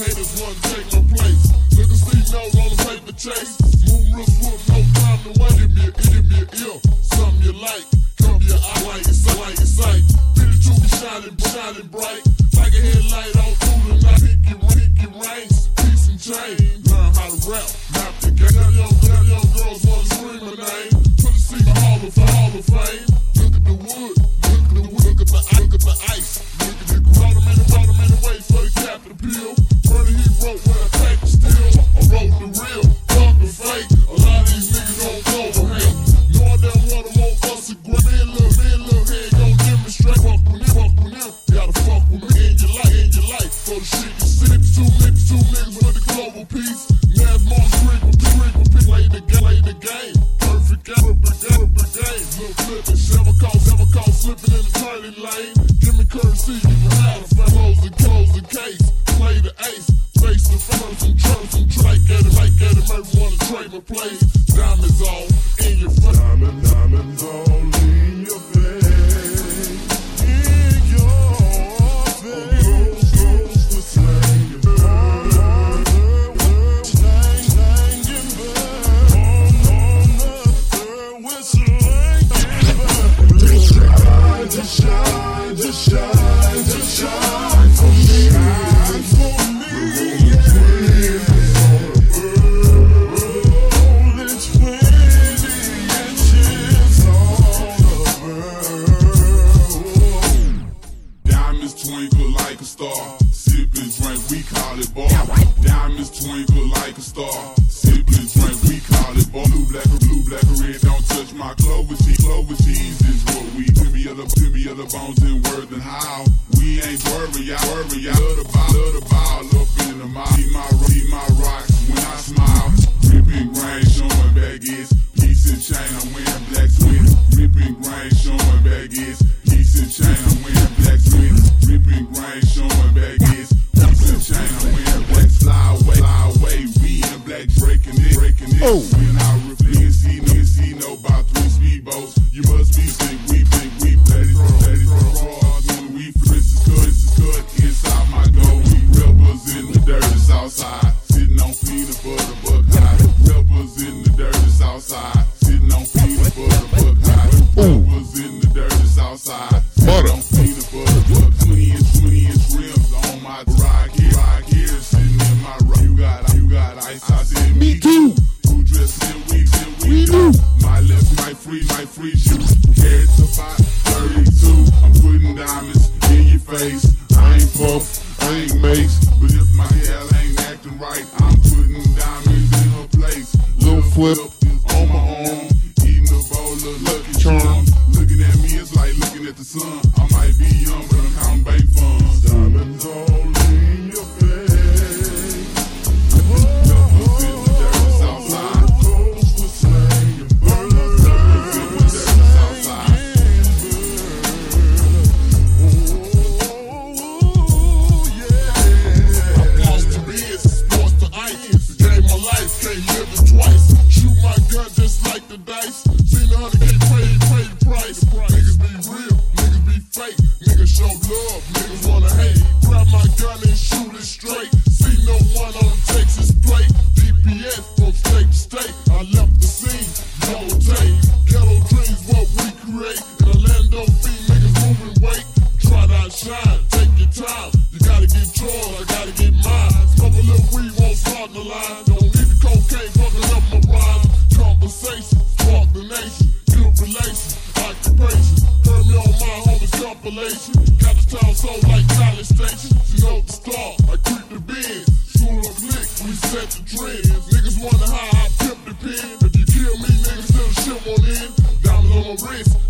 haters wanna take my place. Look and see, no roller paper chase. Moonless wolf, no time to wait. Give me a, give me a ear, something you like. Come your eye, light, it's light, it's light. Pretty be shining, shining bright. Like a headlight on we call it ball. Diamonds twinkle like a star. Sibling drink, we call it ball. Blue, black, or blue, black, or red. Don't touch my clover See Clover cheese is what we. Give me other, give me other bones in words and how. We ain't worried, y'all, worried, y'all. Ooh. In the. Butter. I'm butter. 20 inch, 20 inch rims on my here, sitting in my. You got, you got ice. I said, me, too. Who dressed in we we, do. My left, free, free to 32. I'm putting diamonds in your face. I ain't puff, I ain't. But if my hell ain't acting right, I'm putting diamonds in her place. Little, Little flip. flip time, take your time. You gotta get yours, I gotta get mine. Smoke a little weed, won't start the line. Don't need the cocaine fucking up my rhymes. Conversation, spark the nation. Good relation, occupation. Heard me on my homies compilation. Got the town so like college station. She know the star, I creep the bins. Soon as lick, we set the trend. Niggas wonder how I pimp the pen. If you kill me, niggas, still shit won't end. Diamonds on my wrist.